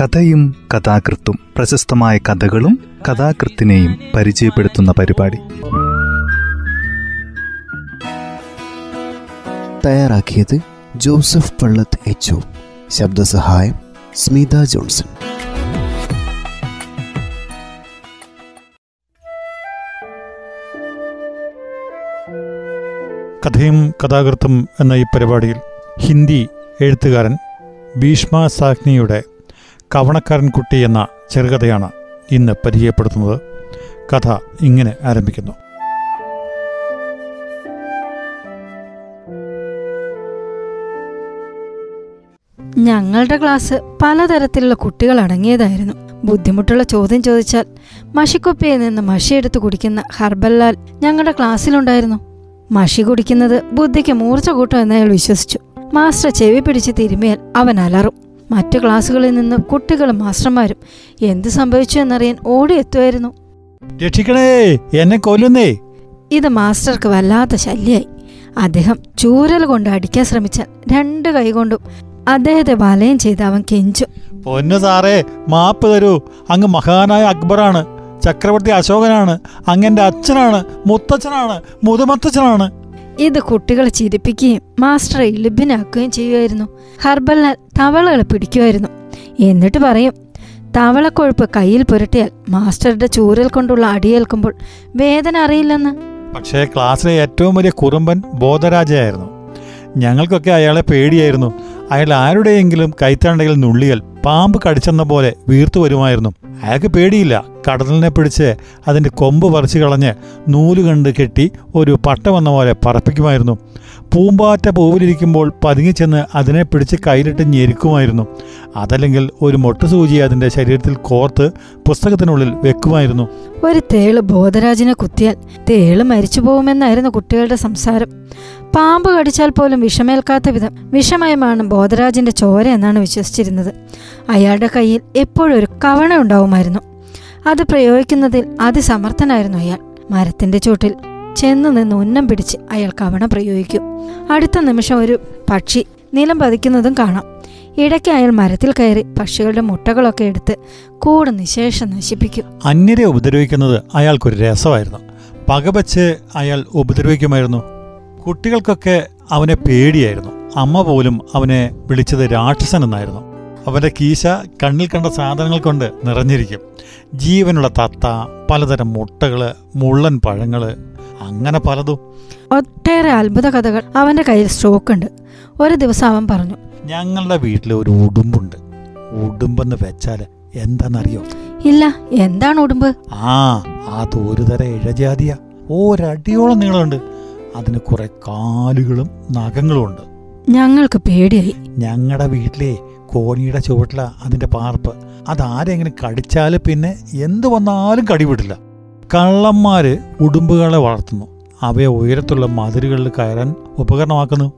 കഥയും കഥാകൃത്തും പ്രശസ്തമായ കഥകളും കഥാകൃത്തിനെയും പരിചയപ്പെടുത്തുന്ന പരിപാടി. തയ്യാറാക്കിയത് ജോസഫ് പള്ളത്ത് എച്ച് ശബ്ദസഹായം സ്മിത ജോൺസൺ. കഥയും കഥാകൃത്തും എന്ന ഈ പരിപാടിയിൽ ഹിന്ദി എഴുത്തുകാരൻ ഭീഷ്മ സാഗ്നിയുടെ കവണക്കാരൻ കുട്ടി എന്ന ചെറുകഥയാണ് ഇന്ന് പരിചയപ്പെടുത്തുന്നത്. കഥ ഇങ്ങനെ ആരംഭിക്കുന്നു. ഞങ്ങളുടെ ക്ലാസ് പലതരത്തിലുള്ള കുട്ടികൾ അടങ്ങിയതായിരുന്നു. ബുദ്ധിമുട്ടുള്ള ചോദ്യം ചോദിച്ചാൽ മഷിക്കുപ്പിയിൽ നിന്ന് മഷി എടുത്ത് കുടിക്കുന്ന ഹർബല്ലാൽ ഞങ്ങളുടെ ക്ലാസ്സിലുണ്ടായിരുന്നു. മഷി കുടിക്കുന്നത് ബുദ്ധിക്ക് മൂർച്ച കൂട്ടും എന്ന് അയാൾ വിശ്വസിച്ചു. മാസ്റ്റർ ചെവി പിടിച്ച് തിരുമിയാൽ അവൻ അലറും. മറ്റു ക്ലാസ്സുകളിൽ നിന്ന് കുട്ടികളും മാസ്റ്റർമാരും എന്ത് സംഭവിച്ചു എന്നറിയാൻ ഓടിയെത്തുമായിരുന്നു. രക്ഷിക്കണേ എന്നെ കൊല്ലുന്നേ. ഇത് മാസ്റ്റർക്ക് വല്ലാത്ത ശല്യായി. അദ്ദേഹം ചൂരൽ കൊണ്ട് അടിക്കാൻ ശ്രമിച്ച രണ്ട് കൈകൊണ്ടും അദ്ദേഹത്തെ വലയം ചെയ്ത് അവൻ കെഞ്ചു. പൊന്നു സാറേ മാപ്പ് തരൂ. അങ്ങ് മഹാനായ അക്ബറാണ്. ചക്രവർത്തി അശോകനാണ്. അങ്ങന്റെ അച്ഛനാണ് മുത്തച്ഛനാണ് മുതുമത്തച്ഛനാണ്. ഇത് കുട്ടികളെ ചിരിപ്പിക്കുകയും മാസ്റ്ററെ ലിബിനാക്കുകയും ചെയ്യുമായിരുന്നു ഹർബലാൽ തവളകളെ പിടിക്കുമായിരുന്നു. എന്നിട്ട് പറയും തവളക്കൊഴുപ്പ് കയ്യിൽ പുരട്ടിയാൽ മാസ്റ്ററുടെ ചൂരൽ കൊണ്ടുള്ള അടിയേൽക്കുമ്പോൾ വേദന അറിയില്ലെന്ന്. പക്ഷേ ക്ലാസ്സിലെ ഏറ്റവും വലിയ കുറുമ്പൻ ബോധരാജയായിരുന്നു. ഞങ്ങൾക്കൊക്കെ അയാളെ പേടിയായിരുന്നു. അയാൾ ആരുടെയെങ്കിലും കൈത്തണ്ടയിൽ നുള്ളിയാൽ പാമ്പ് കടിച്ചെന്ന പോലെ വീർത്തു വരുമായിരുന്നു. അയാൾക്ക് പേടിയില്ല. കടലിനെ പിടിച്ച് അതിന്റെ കൊമ്പ് പറിച്ചു കളഞ്ഞ് നൂൽ കണ്ട് കെട്ടി ഒരു പട്ട വന്ന പോലെ പറപ്പിക്കുമായിരുന്നു. പൂമ്പാറ്റ പൂവിലിരിക്കുമ്പോൾ പതുങ്ങിച്ചെന്ന് അതിനെ പിടിച്ച് കയ്യിലിട്ട് ഞെരുക്കുമായിരുന്നു. അതല്ലെങ്കിൽ ഒരു മൊട്ടുസൂചി അതിന്റെ ശരീരത്തിൽ കോർത്ത് പുസ്തകത്തിനുള്ളിൽ വെക്കുമായിരുന്നു. ഒരു തേൾ ബോധരാജിനെ കുത്തിയാൽ തേൾ മരിച്ചു പോകുമെന്നായിരുന്നു കുട്ടികളുടെ സംസാരം. പാമ്പ് കടിച്ചാൽ പോലും വിഷമേൽക്കാത്ത വിധം വിഷമയമാണ് ബോധരാജിന്റെ ചോര എന്നാണ് വിശ്വസിച്ചിരുന്നത്. അയാളുടെ കയ്യിൽ എപ്പോഴും ഒരു കവണ ഉണ്ടാവുമായിരുന്നു. അത് പ്രയോഗിക്കുന്നതിൽ അതിസമർത്ഥനായിരുന്നു അയാൾ. മരത്തിന്റെ ചുവട്ടിൽ ചെന്നു നിന്ന് ഉന്നം പിടിച്ച് അയാൾ കവണ പ്രയോഗിക്കും. അടുത്ത നിമിഷം ഒരു പക്ഷി നിലം പതിക്കുന്നതും കാണാം. ഇടയ്ക്ക് അയാൾ മരത്തിൽ കയറി പക്ഷികളുടെ മുട്ടകളൊക്കെ എടുത്ത് കൂട് നിശേഷം നശിപ്പിക്കും. അന്യരെ ഉപദ്രവിക്കുന്നത് അയാൾക്കൊരു രസമായിരുന്നു. പകവച്ച് അയാൾ ഉപദ്രവിക്കുമായിരുന്നു. കുട്ടികൾക്കൊക്കെ അവനെ പേടിയായിരുന്നു. അമ്മ പോലും അവനെ വിളിച്ചത് രാക്ഷസൻ എന്നായിരുന്നു. അവന്റെ കീശ കണ്ണിൽ കണ്ട സാധനങ്ങൾ കൊണ്ട് നിറഞ്ഞിരിക്കും. ജീവനുള്ള തത്ത പലതരം മുട്ടകൾ മുള്ളൻ പഴങ്ങൾ അങ്ങനെ പലതും. ഒട്ടേറെ അത്ഭുത കഥകൾ അവന്റെ കയ്യിൽ സ്റ്റോക്ക് ഉണ്ട്. ഒരു ദിവസം അവൻ പറഞ്ഞു ഞങ്ങളുടെ വീട്ടിൽ ഒരു ഉടുമ്പുണ്ട്. ഉടുമ്പെന്ന് വെച്ചാൽ എന്താണെന്നറിയോ? ഇല്ല എന്താണ് ഉടുമ്പ്? ആ അത് ഒരു തരം ഇഴജാതിയ. ഒരടിയോളം നീളമുണ്ട്. അതിന് കുറെ കാലുകളും നഖങ്ങളും ഉണ്ട് ഞങ്ങൾക്ക് പേടിയായി. ഞങ്ങളുടെ വീട്ടിലെ കോണിയുടെ ചുവട്ടില അതിന്റെ പാർപ്പ്. അതാരെങ്ങനെ കടിച്ചാൽ പിന്നെ എന്ത് വന്നാലും കടിവിടില്ല. കള്ളന്മാര് ഉടുമ്പുകളെ വളർത്തുന്നു. അവയെ ഉയരത്തുള്ള മതിലുകളിൽ കയറാൻ ഉപകരണമാക്കുന്നു.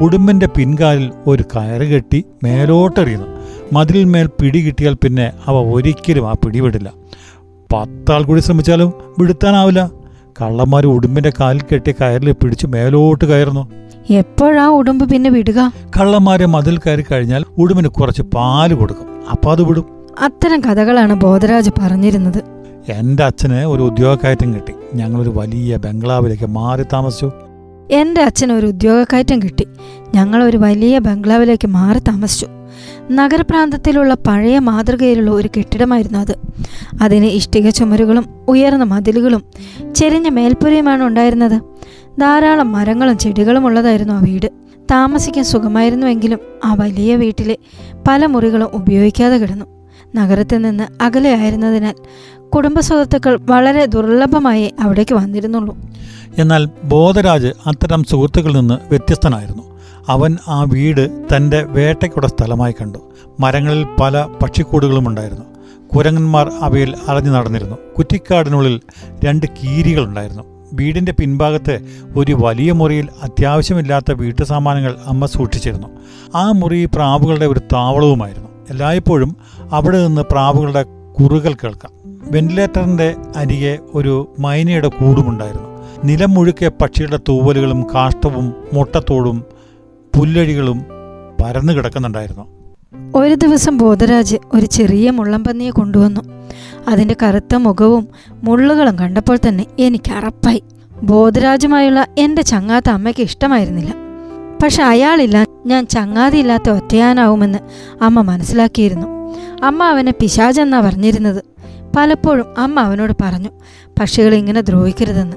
ഉടുമ്പിന്റെ പിൻകാലിൽ ഒരു കയറ് കെട്ടി മേലോട്ടെറിയുന്നു. മതിലിന്മേൽ പിടി കിട്ടിയാൽ പിന്നെ അവ ഒരിക്കലും ആ പിടിവിടില്ല. പത്താൾ കൂടി ശ്രമിച്ചാലും വിടുത്താനാവില്ല. കള്ളന്മാർ ഉടുമ്പിന്റെ കാലിൽ കെട്ടിയ കയറിൽ പിടിച്ച് മേലോട്ട് കയറുന്നു. എപ്പോഴാ ഉടുമ്പ് പിന്നെ വിടുക? കള്ളന്മാരെ മതിൽ കയറി കഴിഞ്ഞാൽ ഉടുമ്പിന് കുറച്ച് പാൽ കൊടുക്കും. അപ്പൊ അത് വിടും. അത്തരം കഥകളാണ് ബോധരാജ് പറഞ്ഞിരുന്നത്. എന്റെ അച്ഛന് ഒരു ഉദ്യോഗക്കയറ്റം കിട്ടി. ഞങ്ങളൊരു വലിയ ബംഗ്ലാവിലേക്ക് മാറി താമസിച്ചു. എന്റെ അച്ഛന് ഒരു ഉദ്യോഗക്കയറ്റം കിട്ടി. ഞങ്ങൾ ഒരു വലിയ ബംഗ്ലാവിലേക്ക് മാറി താമസിച്ചു. നഗരപ്രാന്തത്തിലുള്ള പഴയ മാതൃകയിലുള്ള ഒരു കെട്ടിടമായിരുന്നു അത്. അതിന് ഇഷ്ടിക ചുമരുകളും ഉയർന്ന മതിലുകളും ചെരിഞ്ഞ മേൽപ്പുരയുമാണ് ഉണ്ടായിരുന്നത്. ധാരാളം മരങ്ങളും ചെടികളും ഉള്ളതായിരുന്നു ആ വീട്. താമസിക്കാൻ സുഖമായിരുന്നുവെങ്കിലും ആ വലിയ വീട്ടിലെ പല മുറികളും ഉപയോഗിക്കാതെ കിടന്നു. നഗരത്തിൽ നിന്ന് അകലെയായിരുന്നതിനാൽ കുടുംബ സുഹൃത്തുക്കൾ വളരെ ദുർലഭമായി അവിടേക്ക് വന്നിരുന്നുള്ളൂ. എന്നാൽ ബോധരാജ് അത്തരം സുഹൃത്തുക്കളിൽ നിന്ന് വ്യത്യസ്തനായിരുന്നു. അവൻ ആ വീട് തന്റെ വേട്ടയ്ക്കുള്ള സ്ഥലമായി കണ്ടു. മരങ്ങളിൽ പല പക്ഷിക്കൂടുകളും ഉണ്ടായിരുന്നു. കുരങ്ങന്മാർ അവയിൽ അറിഞ്ഞു നടന്നിരുന്നു. കുറ്റിക്കാടിനുള്ളിൽ രണ്ട് കീരികളുണ്ടായിരുന്നു. വീടിന്റെ പിൻഭാഗത്ത് ഒരു വലിയ മുറിയിൽ അത്യാവശ്യമില്ലാത്ത വീട്ടു സാമാനങ്ങൾ അമ്മ സൂക്ഷിച്ചിരുന്നു. ആ മുറി പ്രാവുകളുടെ ഒരു താവളവുമായിരുന്നു. എല്ലായ്പ്പോഴും അവിടെ നിന്ന് പ്രാവുകളുടെ കുറുകൽ കേൾക്കാം. വെന്റിലേറ്ററിന്റെ അരികെ ഒരു മൈനയുടെ കൂടുമുണ്ടായിരുന്നു. നിലം മുഴുക്കെ പക്ഷിയുടെ തൂവലുകളും കാഷ്ടവും മുട്ടത്തോടും പുല്ലഴികളും പരന്നു കിടക്കുന്നുണ്ടായിരുന്നു. ഒരു ദിവസം ബോധരാജ് ഒരു ചെറിയ മുള്ളംപന്നിയെ കൊണ്ടുവന്നു. അതിന്റെ കറുത്ത മുഖവും മുള്ളുകളും കണ്ടപ്പോൾ തന്നെ എനിക്ക് അറപ്പായി. ബോധരാജുമായുള്ള എന്റെ ചങ്ങാത്ത അമ്മയ്ക്ക് ഇഷ്ടമായിരുന്നില്ല. പക്ഷെ അയാളില്ല ഞാൻ ചങ്ങാതിയില്ലാത്ത ഒറ്റയാനാവുമെന്ന് അമ്മ മനസ്സിലാക്കിയിരുന്നു. അമ്മ അവനെ പിശാചെന്നാ പറഞ്ഞിരുന്നത്. പലപ്പോഴും അമ്മ അവനോട് പറഞ്ഞു പക്ഷികൾ ഇങ്ങനെ ദ്രോഹിക്കരുതെന്ന്.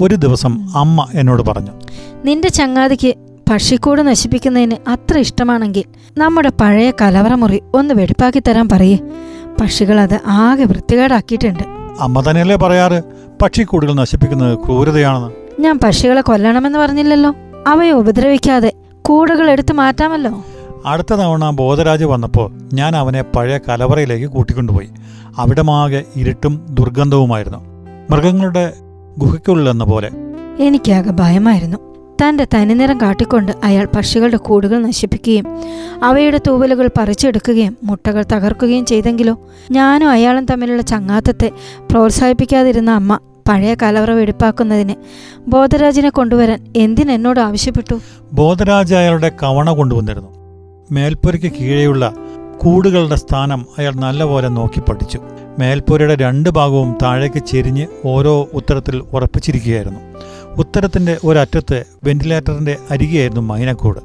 ഒരു ദിവസം അമ്മ എന്നോട് പറഞ്ഞു നിന്റെ ചങ്ങാതിക്ക് പക്ഷിക്കൂട് നശിപ്പിക്കുന്നതിന് അത്ര ഇഷ്ടമാണെങ്കിൽ നമ്മുടെ പഴയ കലവറ മുറി ഒന്ന് വെടിപ്പാക്കി തരാൻ പറയേ. പക്ഷികൾ അത് ആകെ വൃത്തികേടാക്കിയിട്ടുണ്ട്. അമ്മ തന്നെയല്ലേ പറയാറ്? പക്ഷിക്കൂടുകൾ നശിപ്പിക്കുന്നത് ക്രൂരതയാണെന്ന്. ഞാൻ പക്ഷികളെ കൊല്ലണമെന്ന് പറഞ്ഞില്ലല്ലോ. അവയെ ഉപദ്രവിക്കാതെ കൂടുകൾ എടുത്തു മാറ്റാമല്ലോ. അടുത്ത തവണ ബോധരാജ് വന്നപ്പോൾ ഞാൻ അവനെ പഴയ കലവറയിലേക്ക് കൂട്ടിക്കൊണ്ടുപോയി. അവിടമാകെ ഇരുട്ടും ദുർഗന്ധവുമായിരുന്നു. മൃഗങ്ങളുടെ ഗുഹയ്ക്കുള്ളിലെന്ന പോലെ. എനിക്കാകെ ഭയമായിരുന്നു. തന്റെ തനിനിറം കാട്ടിക്കൊണ്ട് അയാൾ പക്ഷികളുടെ കൂടുകൾ നശിപ്പിക്കുകയും അവയുടെ തൂവലുകൾ പറിച്ചെടുക്കുകയും മുട്ടകൾ തകർക്കുകയും ചെയ്തെങ്കിലോ? ഞാനും അയാളും തമ്മിലുള്ള ചങ്ങാത്തത്തെ പ്രോത്സാഹിപ്പിക്കാതിരുന്ന അമ്മ പഴയ കലവറ വെടിപ്പാക്കുന്നതിന് ബോധരാജിനെ കൊണ്ടുവരാൻ എന്തിനെന്നോട് ആവശ്യപ്പെട്ടു? ബോധരാജ് അയാളുടെ കവണ കൊണ്ടുവന്നിരുന്നു. മേൽപ്പുരയ്ക്ക് കീഴെയുള്ള കൂടുകളുടെ സ്ഥാനം അയാൾ നല്ലപോലെ നോക്കി പഠിച്ചു. മേൽപ്പുരയുടെ രണ്ട് ഭാഗവും താഴേക്ക് ചെരിഞ്ഞ് ഓരോ ഉത്തരത്തിൽ ഉറപ്പിച്ചിരിക്കുകയായിരുന്നു. ഉത്തരത്തിന്റെ ഒരറ്റത്ത് വെന്റിലേറ്ററിന്റെ അരികെയായിരുന്നു മൈനക്കൂട്.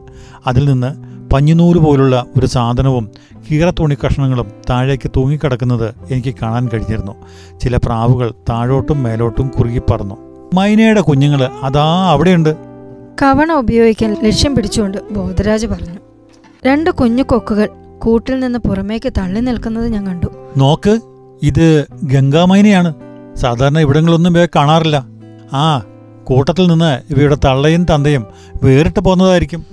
അതിൽ നിന്ന് പഞ്ഞുനൂൽ പോലുള്ള ഒരു സാധനവും കീറത്തുണി കഷ്ണങ്ങളും താഴേക്ക് തൂങ്ങിക്കിടക്കുന്നത് എനിക്ക് കാണാൻ കഴിഞ്ഞിരുന്നു. ചില പ്രാവുകൾ താഴോട്ടും മേലോട്ടും കുറുകിപ്പറന്നു മൈനയുടെ കുഞ്ഞുങ്ങൾ അതാ അവിടെയുണ്ട്. കവണ ഉപയോഗിക്കാൻ ലക്ഷ്യം പിടിച്ചുകൊണ്ട് ബോധരാജ് പറഞ്ഞു. രണ്ട് കുഞ്ഞു കൊക്കുകൾ കൂട്ടിൽ നിന്ന് പുറമേക്ക് തള്ളി നിൽക്കുന്നത് ഞാൻ കണ്ടു. നോക്ക് ഇത് ഗംഗാമൈനയാണ്. സാധാരണ ഇവിടങ്ങളൊന്നും കാണാറില്ല. ആ കൂട്ടത്തിൽ നിന്ന് ഇവയുടെ തള്ളയും തന്തയും വേറിട്ട് പോകുന്നതായിരിക്കും.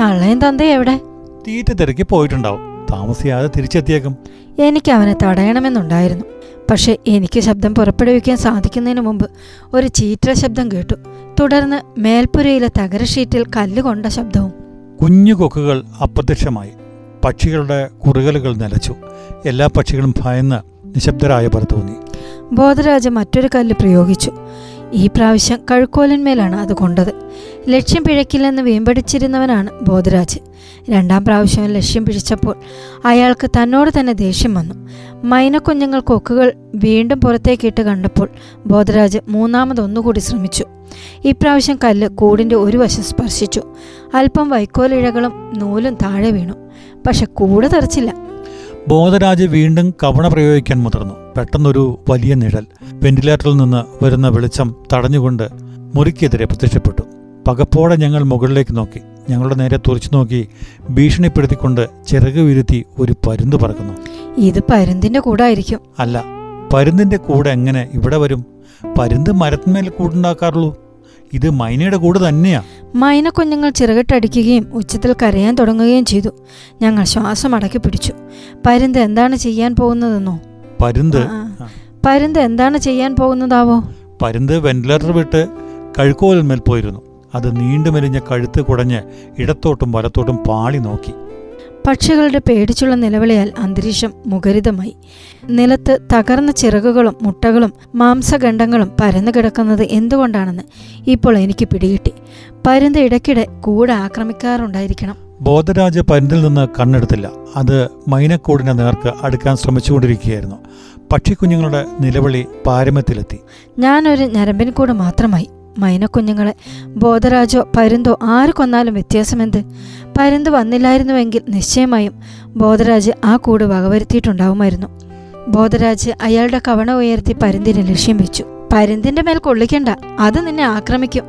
തള്ളയും തന്തയും എവിടെ? തീറ്റ തിരക്കി പോയിട്ടുണ്ടാവും. താമസിയാതെ തിരിച്ചെത്തിയേക്കും. എനിക്ക് അവനെ തടയണമെന്നുണ്ടായിരുന്നു. പക്ഷെ എനിക്ക് ശബ്ദം പുറപ്പെടുവിക്കാൻ സാധിക്കുന്നതിന് മുമ്പ് ഒരു ചീറ്റ ശബ്ദം കേട്ടു. തുടർന്ന് മേൽപ്പുരയിലെ തകര ഷീറ്റിൽ കല്ലുകൊണ്ട ശബ്ദവും. കുഞ്ഞു കൊക്കുകൾ അപ്രത്യക്ഷമായി. പക്ഷികളുടെ കുറുകലുകൾ നിലച്ചു. എല്ലാ പക്ഷികളും ഭയന്ന് നിശബ്ദരായ പോലെ തോന്നി. ബോധരാജ മറ്റൊരു കല്ല് പ്രയോഗിച്ചു. ഈ പ്രാവശ്യം കഴുക്കോലന്മേലാണ് അത് കൊണ്ടത്. ലക്ഷ്യം പിഴക്കില്ലെന്ന് വീമ്പടിച്ചിരുന്നവനാണ് ബോധരാജ്. രണ്ടാം പ്രാവശ്യം ലക്ഷ്യം പിഴിച്ചപ്പോൾ അയാൾക്ക് തന്നോട് തന്നെ ദേഷ്യം വന്നു. മൈനക്കുഞ്ഞുങ്ങൾ കൊക്കുകൾ വീണ്ടും പുറത്തേക്കിട്ട് കണ്ടപ്പോൾ ബോധരാജ് മൂന്നാമതൊന്നുകൂടി ശ്രമിച്ചു. ഇപ്രാവശ്യം കല്ല് കൂടിന്റെ ഒരു വശം സ്പർശിച്ചു. അല്പം വൈക്കോലിഴകളും നൂലും താഴെ വീണു. പക്ഷെ കൂട് തെറിച്ചില്ല. ബോധരാജ് വീണ്ടും കവണ പ്രയോഗിക്കാൻ മുതിർന്നു. പെട്ടെന്നൊരു വലിയ നിഴൽ വെന്റിലേറ്ററിൽ നിന്ന് വരുന്ന വെളിച്ചം തടഞ്ഞുകൊണ്ട് മുറിക്കെതിരെ പ്രത്യക്ഷപ്പെട്ടു. പകപ്പോടെ ഞങ്ങൾ മുകളിലേക്ക് നോക്കി. ഞങ്ങളുടെ നേരെ തുറച്ചു നോക്കി ഭീഷണിപ്പെടുത്തിക്കൊണ്ട് ചിറക് വിരുത്തി ഒരു പരുന്ത് പറക്കുന്നു. ഇത് പരുന്തിന്റെ കൂടായിരിക്കും. അല്ല പരുന്തിന്റെ കൂടെ എങ്ങനെ ഇവിടെ വരും? പരുന്ത് മരത്തിന്മേൽ കൂടുണ്ടാക്കാറുള്ളൂ. ഇത് മൈനയുടെ കൂട് തന്നെയാ. മൈന കുഞ്ഞുങ്ങൾ ചിറകിട്ടടിക്കുകയും ഉച്ചത്തിൽ കരയാൻ തുടങ്ങുകയും ചെയ്തു. ഞങ്ങൾ ശ്വാസം അടക്കി പിടിച്ചു. പരുന്ത് എന്താണ് ചെയ്യാൻ പോകുന്നതെന്നോ? പരുന്ത്. പരുന്ത് എന്താണ് ചെയ്യാൻ പോകുന്നതാവോ? പരുന്ത് വെന്റിലേറ്റർ വിട്ട് കഴുക്കോലിന്മേൽ പോയിരുന്നു. അത് നീണ്ടു മെലിഞ്ഞ കഴുത്ത് കുടഞ്ഞ് ഇടത്തോട്ടും വലത്തോട്ടും പാളി നോക്കി. പക്ഷികളുടെ പേടിച്ചുള്ള നിലവിളിയാൽ അന്തരീക്ഷം മുഖരിതമായി. നിലത്ത് തകർന്ന ചിറകുകളും മുട്ടകളും മാംസഖണ്ഡങ്ങളും പരന്നു കിടക്കുന്നത് എന്തുകൊണ്ടാണെന്ന് ഇപ്പോൾ എനിക്ക് പിടികിട്ടി. പരുന്ത് ഇടയ്ക്കിടെ കൂടെ ആക്രമിക്കാറുണ്ടായിരിക്കണം. ബോധരാജ് പരുന്തിൽ നിന്ന് കണ്ണെടുത്തില്ല. അത് മൈനക്കൂടിനെ നേർക്ക് അടുക്കാൻ ശ്രമിച്ചുകൊണ്ടിരിക്കുകയായിരുന്നു. പക്ഷിക്കുഞ്ഞുങ്ങളുടെ നിലവിളി പാരമ്യത്തിലെത്തി. ഞാനൊരു ഞരമ്പിൻകൂട് മാത്രമായി. മൈനക്കുഞ്ഞുങ്ങളെ ബോധരാജോ പരുന്തോ ആര് കൊന്നാലും വ്യത്യാസമെന്ത്? പരുന്ത് വന്നില്ലായിരുന്നുവെങ്കിൽ നിശ്ചയമായും ബോധരാജ് ആ കൂട് വകവരുത്തിയിട്ടുണ്ടാവുമായിരുന്നു. ബോധരാജ് അയാളുടെ കവണ ഉയർത്തി പരുന്തിനെ ലക്ഷ്യം വെച്ചു. പരുന്തിന്റെ മേൽ കൊള്ളിക്കണ്ട അത് നിന്നെ ആക്രമിക്കും.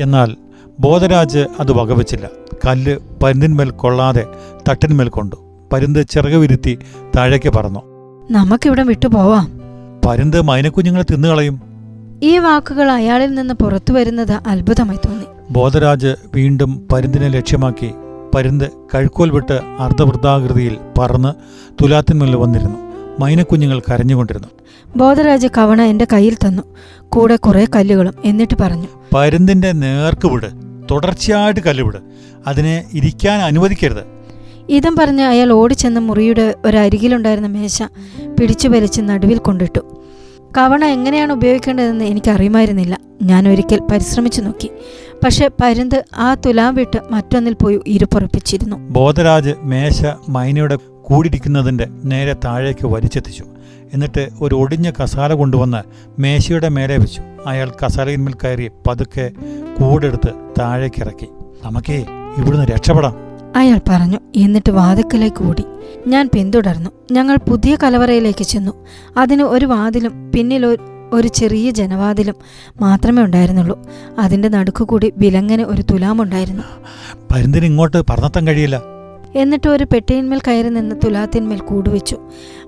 എന്നാൽ ബോധരാജ് അത് വകവച്ചില്ല. കല്ല് പരുന്തിന്മേൽ കൊള്ളാതെ തട്ടിന്മേൽ കൊണ്ടു. പരുന്ത് ചിറക് വിരുത്തി താഴേക്ക് പറന്നു. നമുക്കിവിടം വിട്ടുപോവാം. പരുന്ത് മൈനക്കുഞ്ഞുങ്ങളെ തിന്നുകളയും ഈ വാക്കുകൾ അയാളിൽ നിന്ന് പുറത്തു വരുന്നത് അത്ഭുതമായി തോന്നി. ബോധരാജ് വീണ്ടും പരുന്തിനെ ലക്ഷ്യമാക്കി പരുന്ത് കഴുക്കോൽ വിട്ട് അർദ്ധവൃത്താകൃതിയിൽ പറന്ന് തുലാത്തിന്മേൽ വന്നിരുന്നു. മൈനക്കുഞ്ഞുങ്ങൾ കരഞ്ഞുകൊണ്ടിരുന്നു. ബോധരാജ് കവണ എന്റെ കയ്യിൽ തന്നു. കൂടെ കുറെ കല്ലുകളും എന്നിട്ട് പറഞ്ഞു പരുന്തിന്റെ നേർക്ക് വിട് തുടർച്ചയായിട്ട് കല്ലുവിട്. അതിനെ ഇരിക്കാൻ അനുവദിക്കരുത്. ഇതം പറഞ്ഞ് അയാൾ ഓടിച്ചെന്ന് മുറിയുടെ ഒരരികിലുണ്ടായിരുന്ന മേശ പിടിച്ചു വലിച്ച് നടുവിൽ കൊണ്ടിട്ടു. കവണ എങ്ങനെയാണ് ഉപയോഗിക്കേണ്ടതെന്ന് എനിക്കറിയുമായിരുന്നില്ല. ഞാൻ ഒരിക്കൽ പരിശ്രമിച്ചു നോക്കി. പക്ഷെ പരുന്ത് ആ തുലാം വിട്ട് മറ്റൊന്നിൽ പോയി ഇരുപ്പുറപ്പിച്ചിരുന്നു ബോധരാജ് മേശ മൈനയുടെ കൂടിയിരിക്കുന്നതിന്റെ നേരെ താഴേക്ക് വലിച്ചെത്തിച്ചു. എന്നിട്ട് ഒരു ഒടിഞ്ഞ കസാല കൊണ്ടുവന്ന് മേശയുടെ മേലെ വെച്ചു. അയാൾ കസാലയിന്മേൽ കയറി പതുക്കെ കൂടെടുത്ത് താഴേക്ക് ഇറക്കി. നമുക്കേ ഇവിടുന്ന് രക്ഷപ്പെടാം. അയാൾ പറഞ്ഞു. എന്നിട്ട് വാതിക്കലേക്ക് ഓടി. ഞാൻ പിന്തുടർന്നു. ഞങ്ങൾ പുതിയ കലവറയിലേക്ക് ചെന്നു. അതിന് ഒരു വാതിലും പിന്നിൽ ഒരു- ചെറിയ ജനവാതിലും മാത്രമേ ഉണ്ടായിരുന്നുള്ളൂ. അതിന്റെ നടുക്കുകൂടി വിലങ്ങനെ ഒരു തുലാമുണ്ടായിരുന്നു. പരുന്തിന് ഇങ്ങോട്ട് പറന്നെത്താൻ കഴിയില്ല. എന്നിട്ട് ഒരു പെട്ടിയിന്മേൽ കയറി നിന്ന് തുലാത്തിന്മേൽ കൂടുവെച്ചു.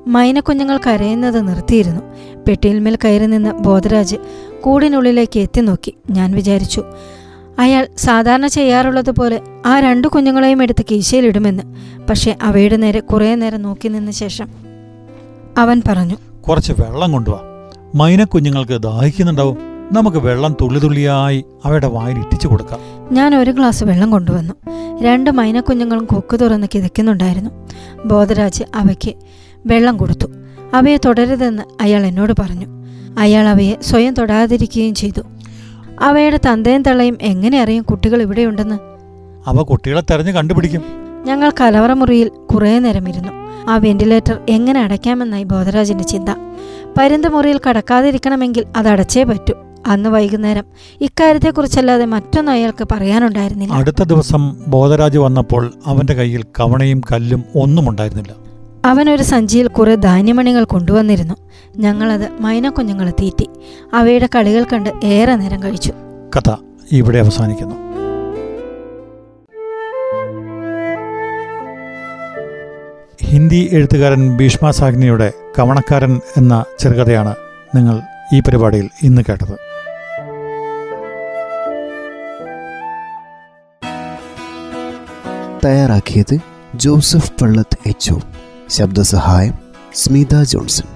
മൈനക്കുഞ്ഞുങ്ങൾ കരയുന്നത് നിർത്തിയിരുന്നു. പെട്ടിയിന്മേൽ കയറി നിന്ന് ബോധരാജ് കൂടിനുള്ളിലേക്ക് എത്തി നോക്കി. ഞാൻ വിചാരിച്ചു അയാൾ സാധാരണ ചെയ്യാറുള്ളതുപോലെ ആ രണ്ടു കുഞ്ഞുങ്ങളെയും എടുത്ത് കീശയിലിടുമെന്ന്. പക്ഷെ അവയുടെ നേരെ കുറേ നേരം നോക്കി നിന്ന ശേഷം അവൻ പറഞ്ഞു കുറച്ച് വെള്ളം കൊണ്ടുവാ. മൈനക്കുഞ്ഞുങ്ങൾക്ക് ദാഹിക്കുന്നുണ്ടാവും. നമുക്ക് വെള്ളം തുള്ളി തുള്ളിയായി അവയുടെ വായിൽ ഇറ്റിച്ചു കൊടുക്കാം. ഞാൻ ഒരു ഗ്ലാസ് വെള്ളം കൊണ്ടുവന്നു. രണ്ട് മൈനക്കുഞ്ഞുങ്ങളും കൊക്ക് തുറന്ന് കിതയ്ക്കുന്നുണ്ടായിരുന്നു. ബോധരാജ് അവയ്ക്ക് വെള്ളം കൊടുത്തു. അവയെ തുടരുതെന്ന് അയാൾ എന്നോട് പറഞ്ഞു. അയാൾ അവയെ സ്വയം തൊടാതിരിക്കുകയും ചെയ്തു. അവയുടെ തന്തയും തള്ളയും എങ്ങനെ അറിയും കുട്ടികൾ ഇവിടെയുണ്ടെന്ന് അവ കുട്ടികളെ തെരഞ്ഞു കണ്ടുപിടിക്കും. ഞങ്ങൾ കലവറ മുറിയിൽ കുറേ നേരം ഇരുന്നു ആ വെന്റിലേറ്റർ എങ്ങനെ അടയ്ക്കാമെന്നായി ബോധരാജിന്റെ ചിന്ത. പരുന്ത് മുറിയിൽ കടക്കാതിരിക്കണമെങ്കിൽ അത് അടച്ചേ പറ്റൂ. അന്ന് വൈകുന്നേരം ഇക്കാര്യത്തെക്കുറിച്ചല്ലാതെ മറ്റൊന്നും അയാൾക്ക് പറയാനുണ്ടായിരുന്നില്ല. അടുത്ത ദിവസം ബോധരാജ് വന്നപ്പോൾ അവന്റെ കയ്യിൽ കവണയും കല്ലും ഒന്നും ഉണ്ടായിരുന്നില്ല അവനൊരു സഞ്ചിയിൽ കുറെ ധാന്യമണികൾ കൊണ്ടുവന്നിരുന്നു. ഞങ്ങളത് മൈനക്കുഞ്ഞുങ്ങളെ തീറ്റി. അവയുടെ കളികൾ കണ്ട് ഏറെ നേരം കഴിച്ചു. കഥ ഇവിടെ അവസാനിക്കുന്നു. ഹിന്ദി എഴുത്തുകാരൻ ഭീഷ്മ സാഗ്നിയുടെ കവണക്കാരൻ എന്ന ചെറുകഥയാണ് നിങ്ങൾ ഈ പരിപാടിയിൽ ഇന്ന് കേട്ടത്. തയ്യാറാക്കിയത് ജോസഫ് പള്ളത്ത് എച്ച് ശബ്ദസഹായം സ്മിത ജോൺസൺ.